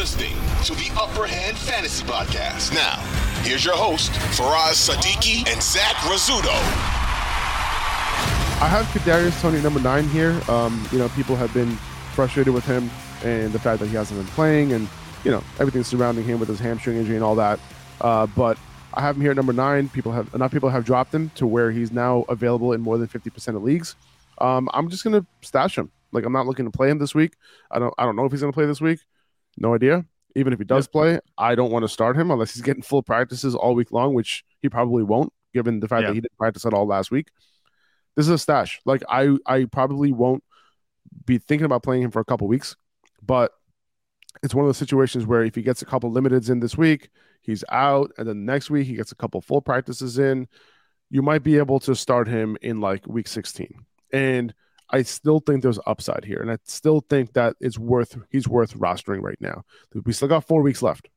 listening to the Upper Hand Fantasy Podcast. Now, here's your host, Faraz Sadiki and Zach Rizzuto. I have Kadarius Toney number nine here. Um, you know, people have been frustrated with him and the fact that he hasn't been playing and you know everything surrounding him with his hamstring injury and all that. Uh, but I have him here at number nine. People have enough people have dropped him to where he's now available in more than fifty percent of leagues. Um, I'm just gonna stash him. Like I'm not looking to play him this week. I don't I don't know if he's gonna play this week. No idea. Even if he does yep. play, I don't want to start him unless he's getting full practices all week long, which he probably won't, given the fact that he didn't practice at all last week. This is a stash. Like I I probably won't be thinking about playing him for a couple weeks, but it's one of those situations where if he gets a couple limiteds in this week, he's out, and then next week he gets a couple full practices in, you might be able to start him in like week 16. And I still think there's upside here, and I still think that it's worth he's worth rostering right now. We still got four weeks left,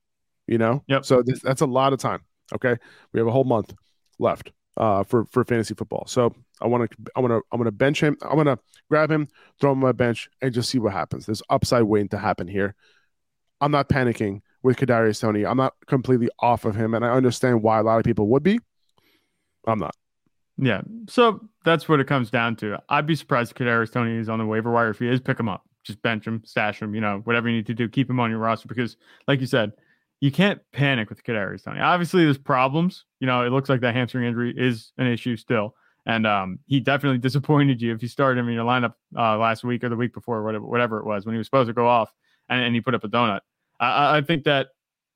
you know. Yep. So this, that's a lot of time. Okay, we have a whole month left uh, for for fantasy football. So I want to I want to I'm going to bench him. I'm going to grab him, throw him on my bench, and just see what happens. There's upside waiting to happen here. I'm not panicking with Kadarius Toney. I'm not completely off of him, and I understand why a lot of people would be. I'm not. Yeah. So that's what it comes down to. I'd be surprised if Kadarius Toney is on the waiver wire. If he is, pick him up. Just bench him, stash him, you know, whatever you need to do, keep him on your roster because, like you said, you can't panic with Kadarius Toney. Obviously, there's problems. You know, it looks like that hamstring injury is an issue still. And um, he definitely disappointed you if you started him in your lineup uh, last week or the week before, whatever, whatever it was, when he was supposed to go off and, and he put up a donut. I, I think that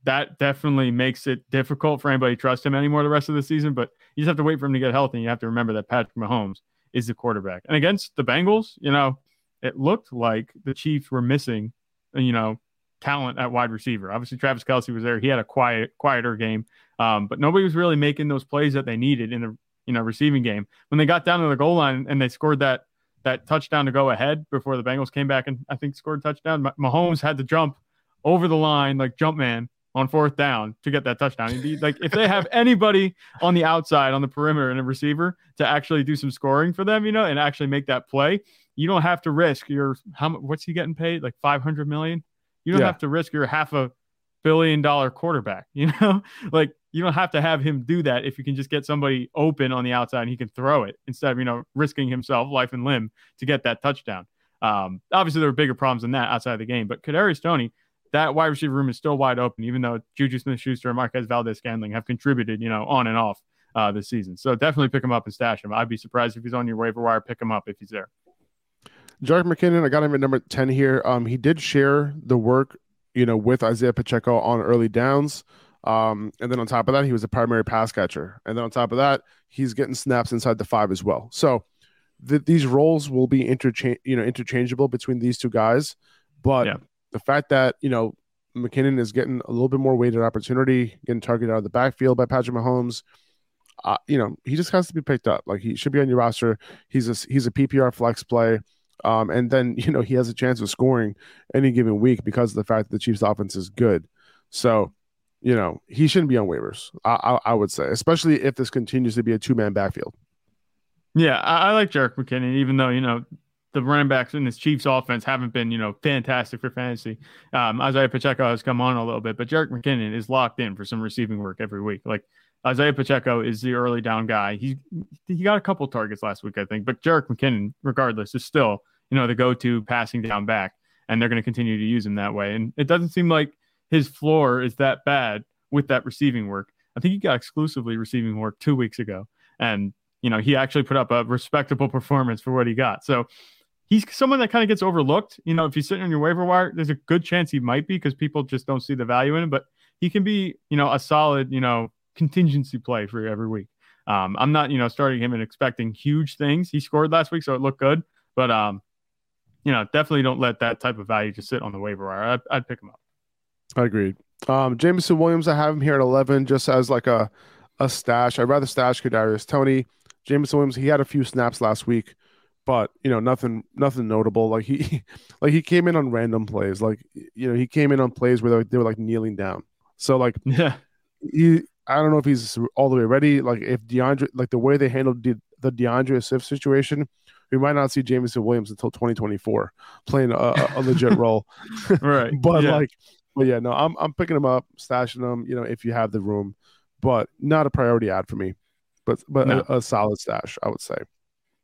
that definitely makes it difficult for anybody to trust him anymore the rest of the season. But you just have to wait for him to get healthy. And you have to remember that Patrick Mahomes is the quarterback. And against the Bengals, you know, it looked like the Chiefs were missing, you know, talent at wide receiver. Obviously, Travis Kelce was there. He had a quiet, quieter game, um, but nobody was really making those plays that they needed in the you know receiving game. When they got down to the goal line and they scored that that touchdown to go ahead before the Bengals came back and I think scored a touchdown, Mahomes had to jump over the line like jump man on fourth down to get that touchdown. Be, like if they have anybody on the outside on the perimeter and a receiver to actually do some scoring for them, you know, and actually make that play, you don't have to risk your how what's he getting paid like 500 million. You don't yeah. have to risk your half a billion dollar quarterback, you know? like you don't have to have him do that if you can just get somebody open on the outside and he can throw it instead of, you know, risking himself life and limb to get that touchdown. Um, obviously there were bigger problems than that outside of the game, but Kadarius Toney that wide receiver room is still wide open, even though Juju Smith Schuster and Marquez Valdes-Scantling have contributed, you know, on and off uh, this season. So definitely pick him up and stash him. I'd be surprised if he's on your waiver wire. Pick him up if he's there. Jerick McKinnon, I got him at number 10 here. Um, he did share the work, you know, with Isaiah Pacheco on early downs. Um, and then on top of that, he was a primary pass catcher. And then on top of that, he's getting snaps inside the five as well. So th- these roles will be interchange, you know, interchangeable between these two guys. But yeah the fact that you know McKinnon is getting a little bit more weighted opportunity, getting targeted out of the backfield by Patrick Mahomes. Uh, you know, he just has to be picked up. Like he should be on your roster. He's a he's a PPR flex play. Um, and then you know he has a chance of scoring any given week because of the fact that the Chiefs' offense is good. So, you know, he shouldn't be on waivers. I, I, I would say, especially if this continues to be a two man backfield. Yeah, I, I like Jerick McKinnon, even though you know the running backs in this Chiefs offense haven't been, you know, fantastic for fantasy. Um, Isaiah Pacheco has come on a little bit, but Jerick McKinnon is locked in for some receiving work every week. Like Isaiah Pacheco is the early down guy. He he got a couple targets last week, I think, but Jerick McKinnon, regardless, is still, you know, the go-to passing down back, and they're going to continue to use him that way. And it doesn't seem like his floor is that bad with that receiving work. I think he got exclusively receiving work two weeks ago, and you know he actually put up a respectable performance for what he got. So he's someone that kind of gets overlooked. You know, if he's sitting on your waiver wire, there's a good chance he might be because people just don't see the value in him. But he can be, you know, a solid, you know, contingency play for every week. Um, I'm not, you know, starting him and expecting huge things. He scored last week, so it looked good. But um, you know, definitely don't let that type of value just sit on the waiver wire. I'd, I'd pick him up. I agreed. Um, Jameson Williams, I have him here at 11, just as like a a stash. I'd rather stash Kadarius Toney. Jameson Williams, he had a few snaps last week but you know nothing nothing notable like he like he came in on random plays like you know he came in on plays where they were, they were like kneeling down so like yeah he i don't know if he's all the way ready like if deandre like the way they handled the, the D'Andre Swift situation we might not see jameson williams until 2024 playing a, a legit role right but yeah. like but yeah, no, I'm I'm picking him up, stashing him. You know, if you have the room, but not a priority ad for me. But but No. a, a solid stash, I would say.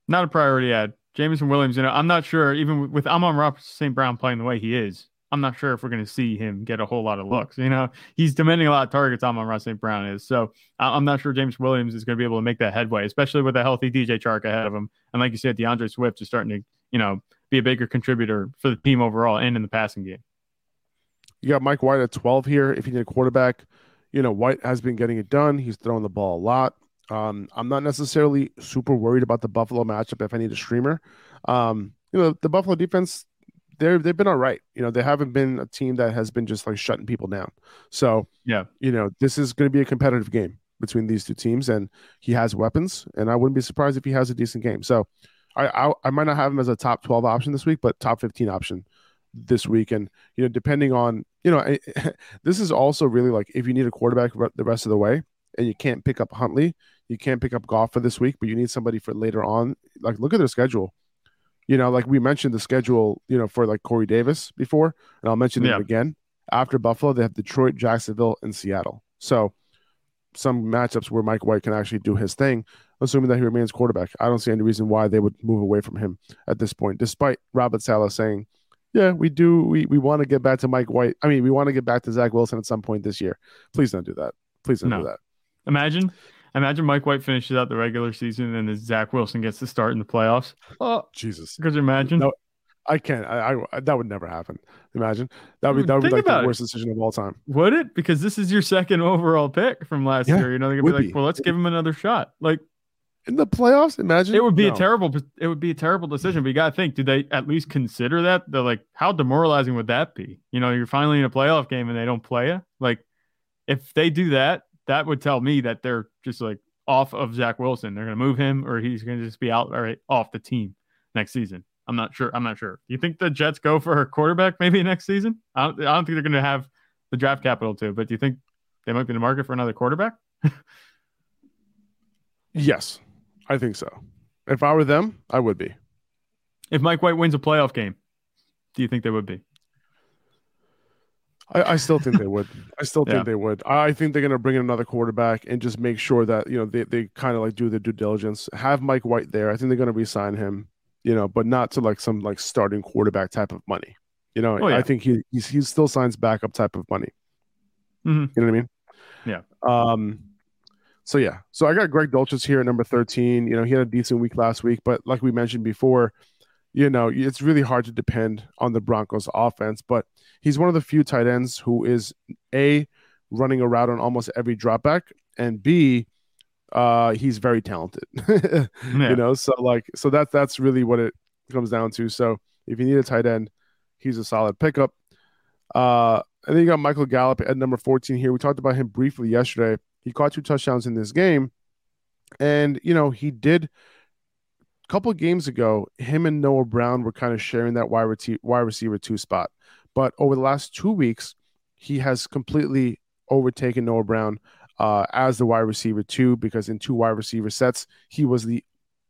Not a priority ad. Jameson Williams, you know, I'm not sure, even with Amon Roberts St. Brown playing the way he is, I'm not sure if we're going to see him get a whole lot of looks. You know, he's demanding a lot of targets, Amon Ross St. Brown is. So I'm not sure James Williams is going to be able to make that headway, especially with a healthy DJ Chark ahead of him. And like you said, D'Andre Swift is starting to, you know, be a bigger contributor for the team overall and in the passing game. You got Mike White at 12 here. If you need a quarterback, you know, White has been getting it done. He's throwing the ball a lot. Um, I'm not necessarily super worried about the Buffalo matchup if I need a streamer. Um, you know, the Buffalo defense, they're they've been all right. You know, they haven't been a team that has been just like shutting people down. So Yeah. you know, this is going to be a competitive game between these two teams, and he has weapons, and I wouldn't be surprised if he has a decent game. So I I, I might not have him as a top 12 option this week, but top 15 option this week, and you know, depending on you know, I, this is also really like if you need a quarterback the rest of the way, and you can't pick up Huntley, you can't pick up Goff for this week, but you need somebody for later on. Like, look at their schedule. You know, like we mentioned the schedule, you know, for like Corey Davis before, and I'll mention Yeah. it again. After Buffalo, they have Detroit, Jacksonville, and Seattle. So some matchups where Mike White can actually do his thing, assuming that he remains quarterback. I don't see any reason why they would move away from him at this point, despite Robert Saleh saying, Yeah, we do we we want to get back to Mike White. I mean, we want to get back to Zach Wilson at some point this year. Please don't do that. Please don't No. do that. Imagine, imagine Mike White finishes out the regular season and then Zach Wilson gets to start in the playoffs. Oh, Jesus. could you imagine? No, I can't. I, I that would never happen. Imagine that would be hmm, that would be like the about it. worst decision of all time. Would it? Because this is your second overall pick from last Yeah, year. You know, they're gonna be like, be. well, let's give him another shot. Like In the playoffs, imagine it would be No. a terrible it would be a terrible decision. But you gotta think, did they at least consider that? They're like, how demoralizing would that be? You know, you're finally in a playoff game and they don't play you. Like, if they do that, that would tell me that they're just like off of Zach Wilson. They're gonna move him or he's gonna just be out right off the team next season. I'm not sure. I'm not sure. Do you think the Jets go for a quarterback maybe next season? I don't, I don't think they're gonna have the draft capital to, but do you think they might be in the market for another quarterback? Yes, I think so. If I were them, I would be. If Mike White wins a playoff game, do you think they would be? I, I still think they would. I still think Yeah. they would. I think they're going to bring in another quarterback and just make sure that you know they, they kind of like do their due diligence. Have Mike White there. I think they're going to re-sign him. You know, but not to like some like starting quarterback type of money. You know, Oh, yeah. I think he he's, he still signs backup type of money. Mhm. You know what I mean? Yeah. Um. So yeah, so I got Greg Dulcich here at number thirteen. You know, he had a decent week last week, but like we mentioned before, you know, it's really hard to depend on the Broncos offense. But he's one of the few tight ends who is a running a route on almost every dropback, and b uh he's very talented. Yeah. You know, so like so that's that's really what it comes down to. So if you need a tight end, he's a solid pickup. Uh and then you got Michael Gallup at number 14 here. We talked about him briefly yesterday. He caught two touchdowns in this game. And, you know, he did couple of games ago, him and Noah Brown were kind of sharing that wide, wide receiver two spot. But over the last two weeks, he has completely overtaken Noah Brown uh, as the wide receiver two because in two wide receiver sets, he was the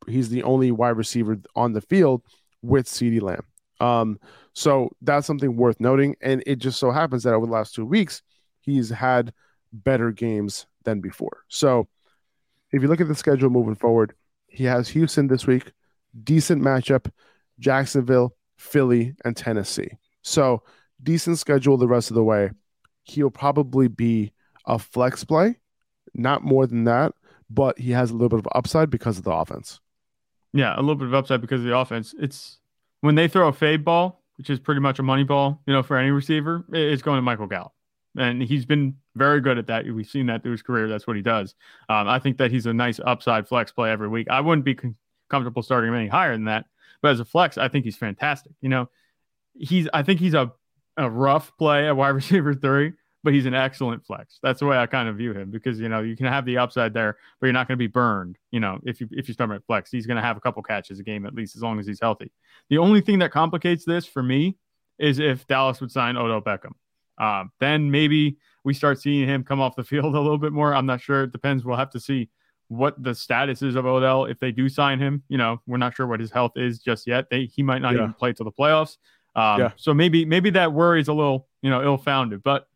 he's the only wide receiver on the field with CeeDee Lamb. Um, so that's something worth noting. And it just so happens that over the last two weeks, he's had better games than before. So if you look at the schedule moving forward, he has Houston this week, decent matchup, Jacksonville, Philly, and Tennessee. So decent schedule the rest of the way. He'll probably be a flex play, not more than that, but he has a little bit of upside because of the offense. Yeah, a little bit of upside because of the offense. It's when they throw a fade ball, which is pretty much a money ball, you know, for any receiver, it's going to Michael Gallup. And he's been very good at that. We've seen that through his career. That's what he does. Um, I think that he's a nice upside flex play every week. I wouldn't be con- comfortable starting him any higher than that. But as a flex, I think he's fantastic. You know, he's I think he's a, a rough play at wide receiver three, but he's an excellent flex. That's the way I kind of view him because you know you can have the upside there, but you're not going to be burned. You know, if you if you start at flex, he's going to have a couple catches a game at least as long as he's healthy. The only thing that complicates this for me is if Dallas would sign Odell Beckham. Um, then maybe we start seeing him come off the field a little bit more. I'm not sure. It depends. We'll have to see what the status is of Odell if they do sign him. You know, we're not sure what his health is just yet. They he might not Yeah. even play till the playoffs. Um, Yeah. So maybe maybe that worries a little you know, ill founded, but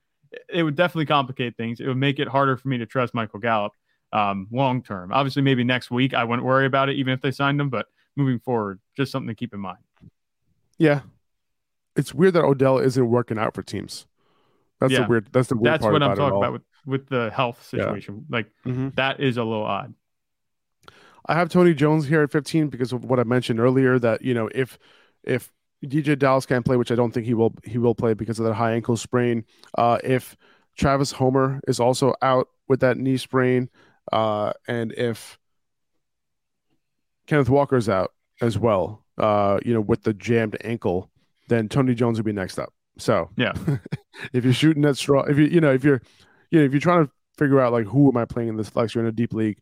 it would definitely complicate things. It would make it harder for me to trust Michael Gallup um, long term. Obviously, maybe next week I wouldn't worry about it, even if they signed him. But moving forward, just something to keep in mind. Yeah, it's weird that Odell isn't working out for teams. That's Yeah. the weird. That's the weird That's part what about I'm talking about with with the health Yeah. situation. Like Mhm. that is a little odd. I have Tony Jones here at 15 because of what I mentioned earlier. That you know, if if DeeJay Dallas can't play, which I don't think he will, he will play because of that high ankle sprain. Uh, if Travis Homer is also out with that knee sprain, uh, and if Kenneth Walker's out as well, uh, you know, with the jammed ankle, then Tony Jones will be next up. So Yeah. if you're shooting that straw, if you you know if you're you know if you're trying to figure out like who am I playing in this flex, you're in a deep league,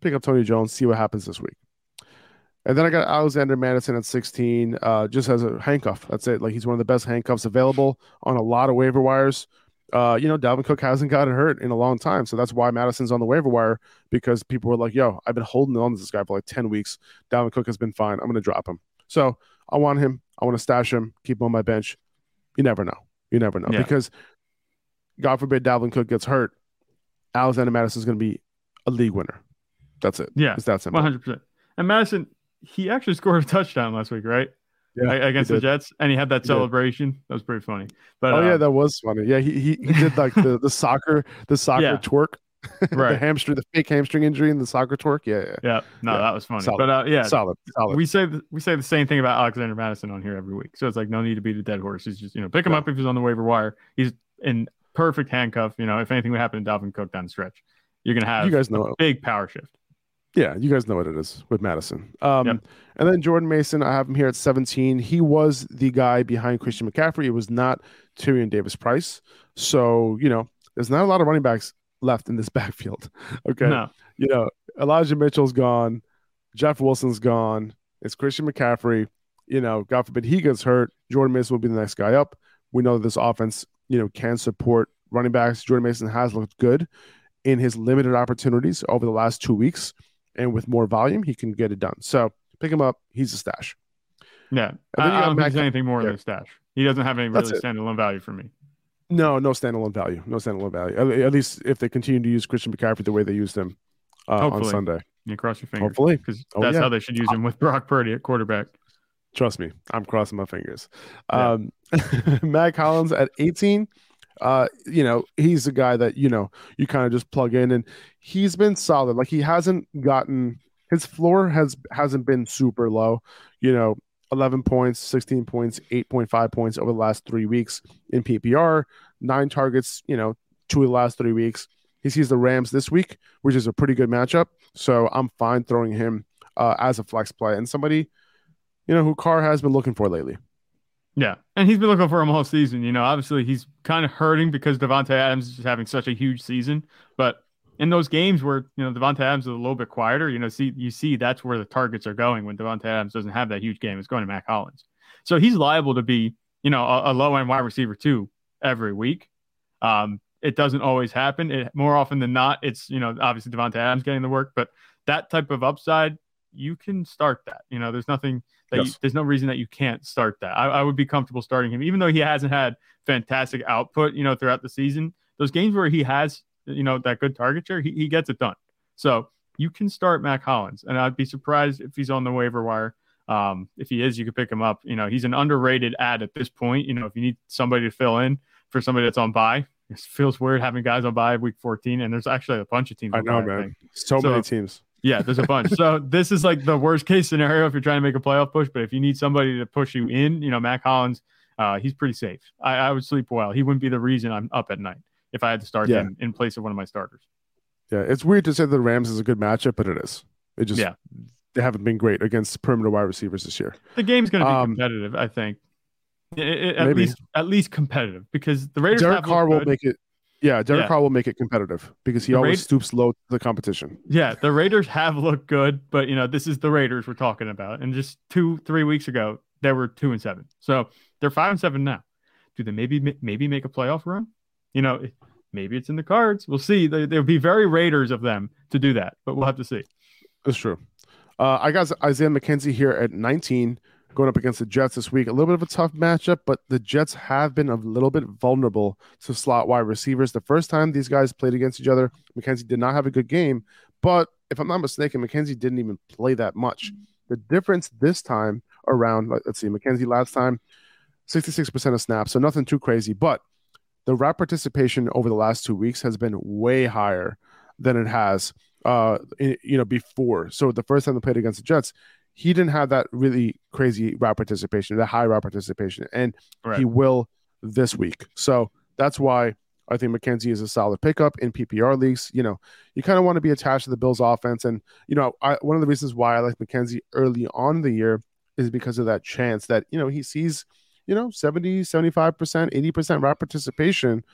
pick up Tony Jones, see what happens this week. And then I got Alexander Mattison at 16, uh, just as a handcuff. That's it. Like he's one of the best handcuffs available on a lot of waiver wires. Uh, you know, Dalvin Cook hasn't gotten hurt in a long time, so that's why Mattison's on the waiver wire because people were like, "Yo, I've been holding on to this guy for like 10 weeks. Dalvin Cook has been fine. I'm going to drop him." So I want him. I want to stash him, keep him on my bench. You never know. You never know Yeah. because God forbid Dalvin Cook gets hurt, Alexander Mattison's going to be a league winner. That's it. Yeah, It's that simple. One hundred percent. And Mattison, he actually scored a touchdown last week, right? Yeah, against the. Jets, and he had that He did. celebration. That was pretty funny. But oh yeah, uh, that was funny. Yeah, he he, he did like the, the soccer the soccer Yeah. twerk, the right. hamstring, the fake hamstring injury, and the soccer twerk. Yeah, yeah, Yeah, no, Yeah. that was funny. Solid. But uh, yeah, solid, solid. we say the, we say the same thing about Alexander Mattison on here every week. So it's like no need to beat a dead horse. He's just you know pick him No. up if he's on the waiver wire. He's in perfect handcuff. You know if anything would happen to Dalvin Cook down the stretch, you're gonna have you guys know. big power shift. Yeah, you guys know what it is with Mattison. Um, Yep. and then Jordan Mason, I have him here at 17. He was the guy behind Christian McCaffrey. It was not Tyrion Davis Price. So you know, there's not a lot of running backs left in this backfield. Okay, No, you know, Elijah Mitchell's gone, Jeff Wilson's gone. It's Christian McCaffrey. You know, God forbid he gets hurt, Jordan Mason will be the next guy up. We know that this offense, you know, can support running backs. Jordan Mason has looked good in his limited opportunities over the last two weeks, and with more volume, he can get it done. So pick him up. He's a stash. yeah, I, I don't think anything more yeah. than a stash. He doesn't have any really standalone value for me. No, no standalone value. No standalone value. At, at least if they continue to use Christian McCaffrey the way they used him uh, on Hopefully. Sunday. You cross your fingers Hopefully. because Oh, that's yeah. how they should use him with Brock Purdy at quarterback. Trust me, I'm crossing my fingers. Yeah. Um, Mack Hollins at 18. Uh, you know, he's a guy that you know you kind of just plug in, and he's been solid. Like he hasn't gotten his floor has hasn't been super low. You know, 11 points, 16 points, 8.5 points over the last three weeks in PPR. Nine targets. You know, two of the last three weeks. He sees the Rams this week, which is a pretty good matchup. So I'm fine throwing him uh, as a flex play and somebody you know, who Carr has been looking for lately. Yeah, and he's been looking for him all season. You know, obviously he's kind of hurting because Davante Adams is having such a huge season. But in those games where you know Davante Adams is a little bit quieter, you know, see you see that's where the targets are going when Davante Adams doesn't have that huge game. It's going to Mack Hollins, so he's liable to be you know a, a low end wide receiver too every week. Um, it doesn't always happen. It more often than not, it's you know obviously Davante Adams getting the work, but that type of upside, you can start that. You know, there's nothing that you, there's no reason that you can't start that. I, I would be comfortable starting him, even though he hasn't had fantastic output, you know, throughout the season. Those games where he has, you know, that good target share, he, he gets it done. So you can start Mack Hollins, and I'd be surprised if he's on the waiver wire. Um, if he is, you could pick him up. You know, he's an underrated ad at this point. You know, if you need somebody to fill in for somebody that's on buy, it feels weird having guys on buy week 14, and there's actually a bunch of teams. I know, man. So, So- many teams. Yeah, there's a bunch. so this is like the worst case scenario if you're trying to make a playoff push. But if you need somebody to push you in, you know, Mack Hollins, uh, he's pretty safe. I, I would sleep well. He wouldn't be the reason I'm up at night if I had to start Yeah. him in place of one of my starters. Yeah, it's weird to say the Rams is a good matchup, but it is. It just Yeah. they haven't been great against perimeter wide receivers this year. The game's going to be Um, competitive, I think. I- I- at maybe. least, at least competitive because the Raiders Derek have Carr will make it. Yeah, Derek Yeah. Carr will make it competitive because he The always stoops low to the competition. Yeah, the Raiders have looked good, but you know this is the Raiders we're talking about. And just two, three weeks ago, they were two and seven, so they're five and seven now. Do they maybe maybe make a playoff run? You know, maybe it's in the cards. We'll see. They, they'll be very Raiders of them to do that, but we'll have to see. That's true. Uh, I got Isaiah McKenzie here at 19. going up against the Jets this week. A little bit of a tough matchup, but the Jets have been a little bit vulnerable to slot wide receivers. The first time these guys played against each other, McKenzie did not have a good game, but if I'm not mistaken, McKenzie didn't even play that much. The difference this time around, let's see, McKenzie last time, 66% of snaps, so nothing too crazy, but the route participation over the last two weeks has been way higher than it has, uh, in, you know, before. So the first time they played against the Jets, he didn't have that really crazy route participation, the high route participation, and right. he will this week. So that's why I think McKenzie is a solid pickup in PPR leagues. You know, you kind of want to be attached to the Bills offense. And, you know, I, one of the reasons why I like McKenzie early on the year is because of that chance that, you know, he sees, you know, 70, 75%, 80% route participation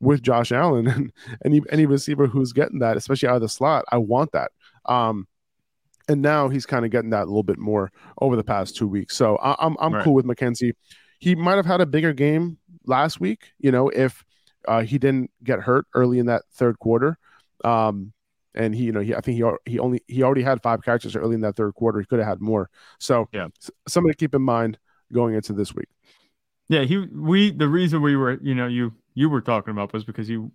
with Josh Allen and any, any receiver who's getting that, especially out of the slot. I want that. Um, and now he's kind of getting that a little bit more over the past two weeks. So I, I'm, I'm right. cool with McKenzie. He might have had a bigger game last week, you know, if uh, he didn't get hurt early in that third quarter. Um, and he, you know, he, I think he, he only, he already had five catches early in that third quarter. He could have had more. So yeah, something to keep in mind going into this week. Yeah. He, we, the reason we were, you know, you, you were talking about was because you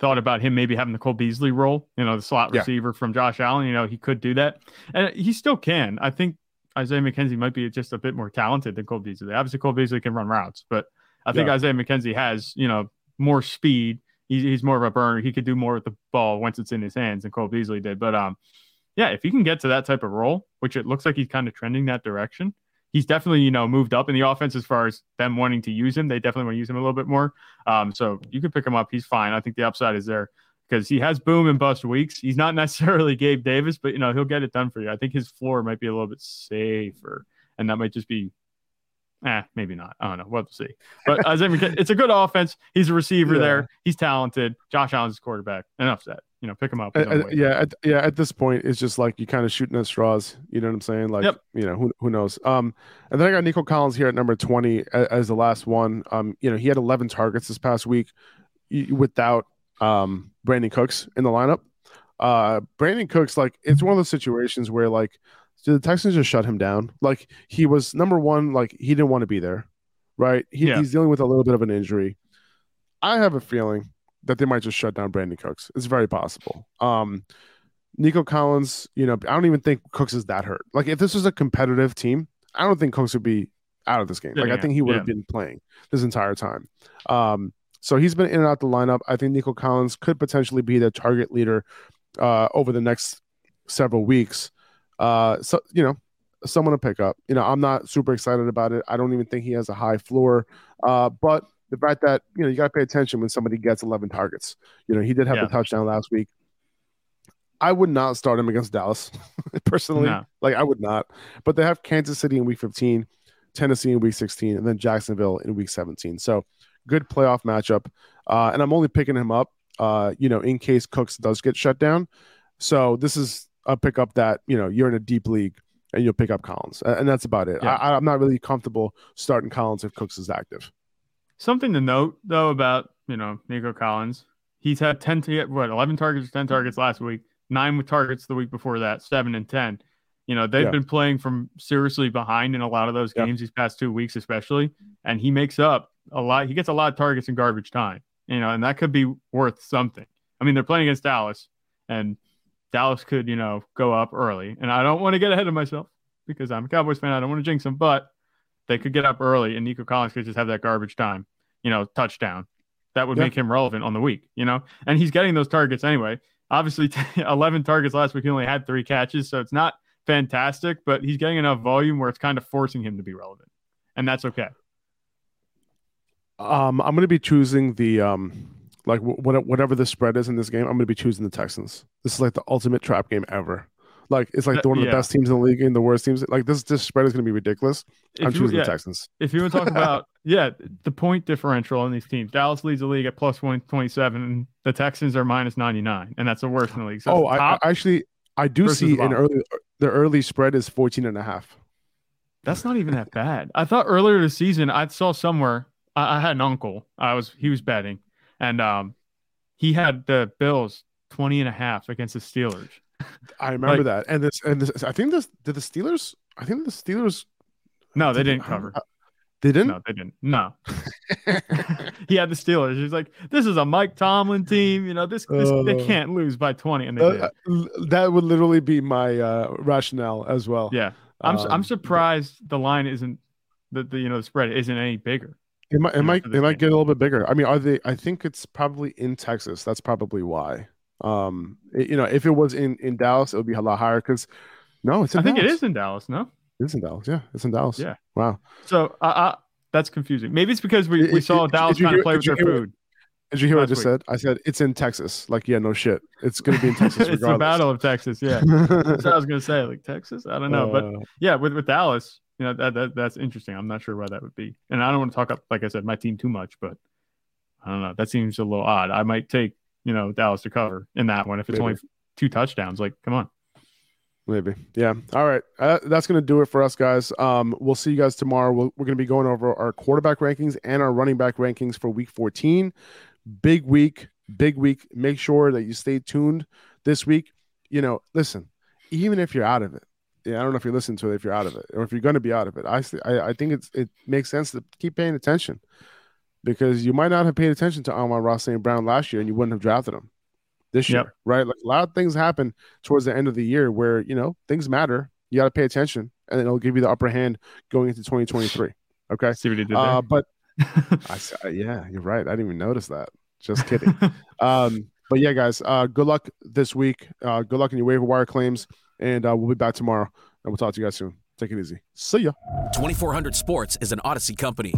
thought about him maybe having the Cole Beasley role, you know, the slot yeah. receiver from Josh Allen, you know, he could do that and he still can. I think Isaiah McKenzie might be just a bit more talented than Cole Beasley. Obviously Cole Beasley can run routes, but I think yeah. Isaiah McKenzie has, you know, more speed. He's, he's more of a burner. He could do more with the ball once it's in his hands than Cole Beasley did. But um, yeah, if he can get to that type of role, which it looks like he's kind of trending that direction, he's definitely you know moved up in the offense as far as them wanting to use him. They definitely want to use him a little bit more. Um, so you could pick him up. He's fine. I think the upside is there because he has boom and bust weeks. He's not necessarily Gabe Davis, but you know he'll get it done for you. I think his floor might be a little bit safer, and that might just be Eh, maybe not. I don't know. We'll see. But Isaiah McKenzie, it's a good offense. He's a receiver yeah. there. He's talented. Josh Allen's quarterback. Enough said. You know, pick them up. yeah, at, yeah. At this point, it's just like you kind of shooting at straws. You know what I'm saying? Like, yep. you know, who, who knows? Um, and then I got Nico Collins here at number 20 as, as the last one. Um, you know, he had 11 targets this past week without um Brandin Cooks in the lineup. Uh, Brandin Cooks, like, it's one of those situations where like did the Texans just shut him down? Like he was number one, like he didn't want to be there, right? He, yeah. He's dealing with a little bit of an injury. I have a feeling that they might just shut down Brandin Cooks. It's very possible. Um, Nico Collins, you know, I don't even think Cooks is that hurt. Like if this was a competitive team, I don't think Cooks would be out of this game. Like yeah, I think he would yeah. have been playing this entire time. Um, so he's been in and out the lineup. I think Nico Collins could potentially be the target leader uh, over the next several weeks. Uh, so you know, someone to pick up. You know, I'm not super excited about it. I don't even think he has a high floor. Uh, but the fact that you know you got to pay attention when somebody gets 11 targets. You know, he did have yeah. the touchdown last week. I would not start him against Dallas personally. No. Like I would not. But they have Kansas City in week 15, Tennessee in week 16, and then Jacksonville in week 17. So good playoff matchup. Uh, and I'm only picking him up, uh, you know, in case Cooks does get shut down. So this is a pickup that you know you're in a deep league and you'll pick up Collins, and that's about it. Yeah. I, am not really comfortable starting Collins if Cooks is active. Something to note though about you know Nico Collins, he's had ten to what eleven targets, ten mm-hmm. targets last week, nine with targets the week before that, seven and ten. You know they've yeah. been playing from seriously behind in a lot of those games yeah. these past two weeks, especially, and he makes up a lot. He gets a lot of targets in garbage time. You know, and that could be worth something. I mean, they're playing against Dallas, and Dallas could, you know, go up early. And I don't want to get ahead of myself because I'm a Cowboys fan. I don't want to jinx them, but they could get up early and Nico Collins could just have that garbage time, you know, touchdown. That would make him relevant on the week, you know? And he's getting those targets anyway. Obviously, 11 targets last week. He only had three catches. So it's not fantastic, but he's getting enough volume where it's kind of forcing him to be relevant. And that's okay. Um, I'm going to be choosing the um, like whatever the spread is in this game, I'm going to be choosing the Texans. This is like the ultimate trap game ever. Like it's like the, one of the best teams in the league and the worst teams. Like this, this spread is going to be ridiculous. If I'm you, choosing yeah, the Texans. If you want to talk about yeah, the point differential in these teams, Dallas leads the league at plus one twenty seven, and the Texans are minus ninety nine, and that's the worst in the league. So oh, I, I, actually I do see an early the early spread is 14 and a half. That's not even that bad. I thought earlier this season I saw somewhere I, I had an uncle. I was he was betting and um, he had the Bills 20 and a half against the Steelers. I remember like, that. And this, and this, I think this, did the Steelers, I think the Steelers No, they didn't cover. They didn't. No, they didn't. No. he had the Steelers. He's like, this is a Mike Tomlin team. You know, this, this they Uh, can't lose by 20. And they did. Uh, that would literally be my uh, rationale as well. Yeah. I'm s- I'm Um, surprised the line isn't the, the you know the spread isn't any bigger. It might, it might, it might get a little bit bigger. I mean, are they? I think it's probably in Texas. That's probably why. Um, it- you know, if it was in in Dallas, it would be a lot higher. Because no, it's in I think it is in Dallas, no? It's in Dallas. Yeah, it's in Dallas. Yeah. Wow. So uh, uh, that's confusing. Maybe it's because we, Did- we saw did- Dallas kind hear- of play with their food. Did you hear what I just week. said? I said it's in Texas. Like, yeah, no shit. It's gonna be in Texas it's the. Battle of Texas. Yeah. That's what I was gonna say. Like Texas, I don't know, but Uh, yeah, with with Dallas, you know that, that that's interesting. I'm not sure why that would be, and I don't want to talk up, like I said, my team too much, but I don't know. That seems a little odd. I might take you know Dallas to cover in that one if it's Maybe. only two touchdowns. Like, come on. Maybe. Yeah. All right. Uh, that's going to do it for us, guys. Um, we'll see you guys tomorrow. We'll, we're going to be going over our quarterback rankings and our running back rankings for week 14. Big week. Big week. Make sure that you stay tuned this week. You know, listen, even if you're out of it, yeah, I don't know if you're listening to it, if you're out of it, or if you're going to be out of it. I, I, I think it's it makes sense to keep paying attention because you might not have paid attention to Amon Ross St. Brown last year and you wouldn't have drafted him this Yep. year, right? Like a lot of things happen towards the end of the year where you know things matter. You got to pay attention, and it'll give you the upper hand going into 2023. Okay, See what he did there. uh, but I s- uh, yeah, you're right. I didn't even notice that. Just kidding. um, but yeah, guys, uh, good luck this week. Uh, good luck in your waiver wire claims, and uh, we'll be back tomorrow, and we'll talk to you guys soon. Take it easy. See ya. 2400 Sports is an Audacy company.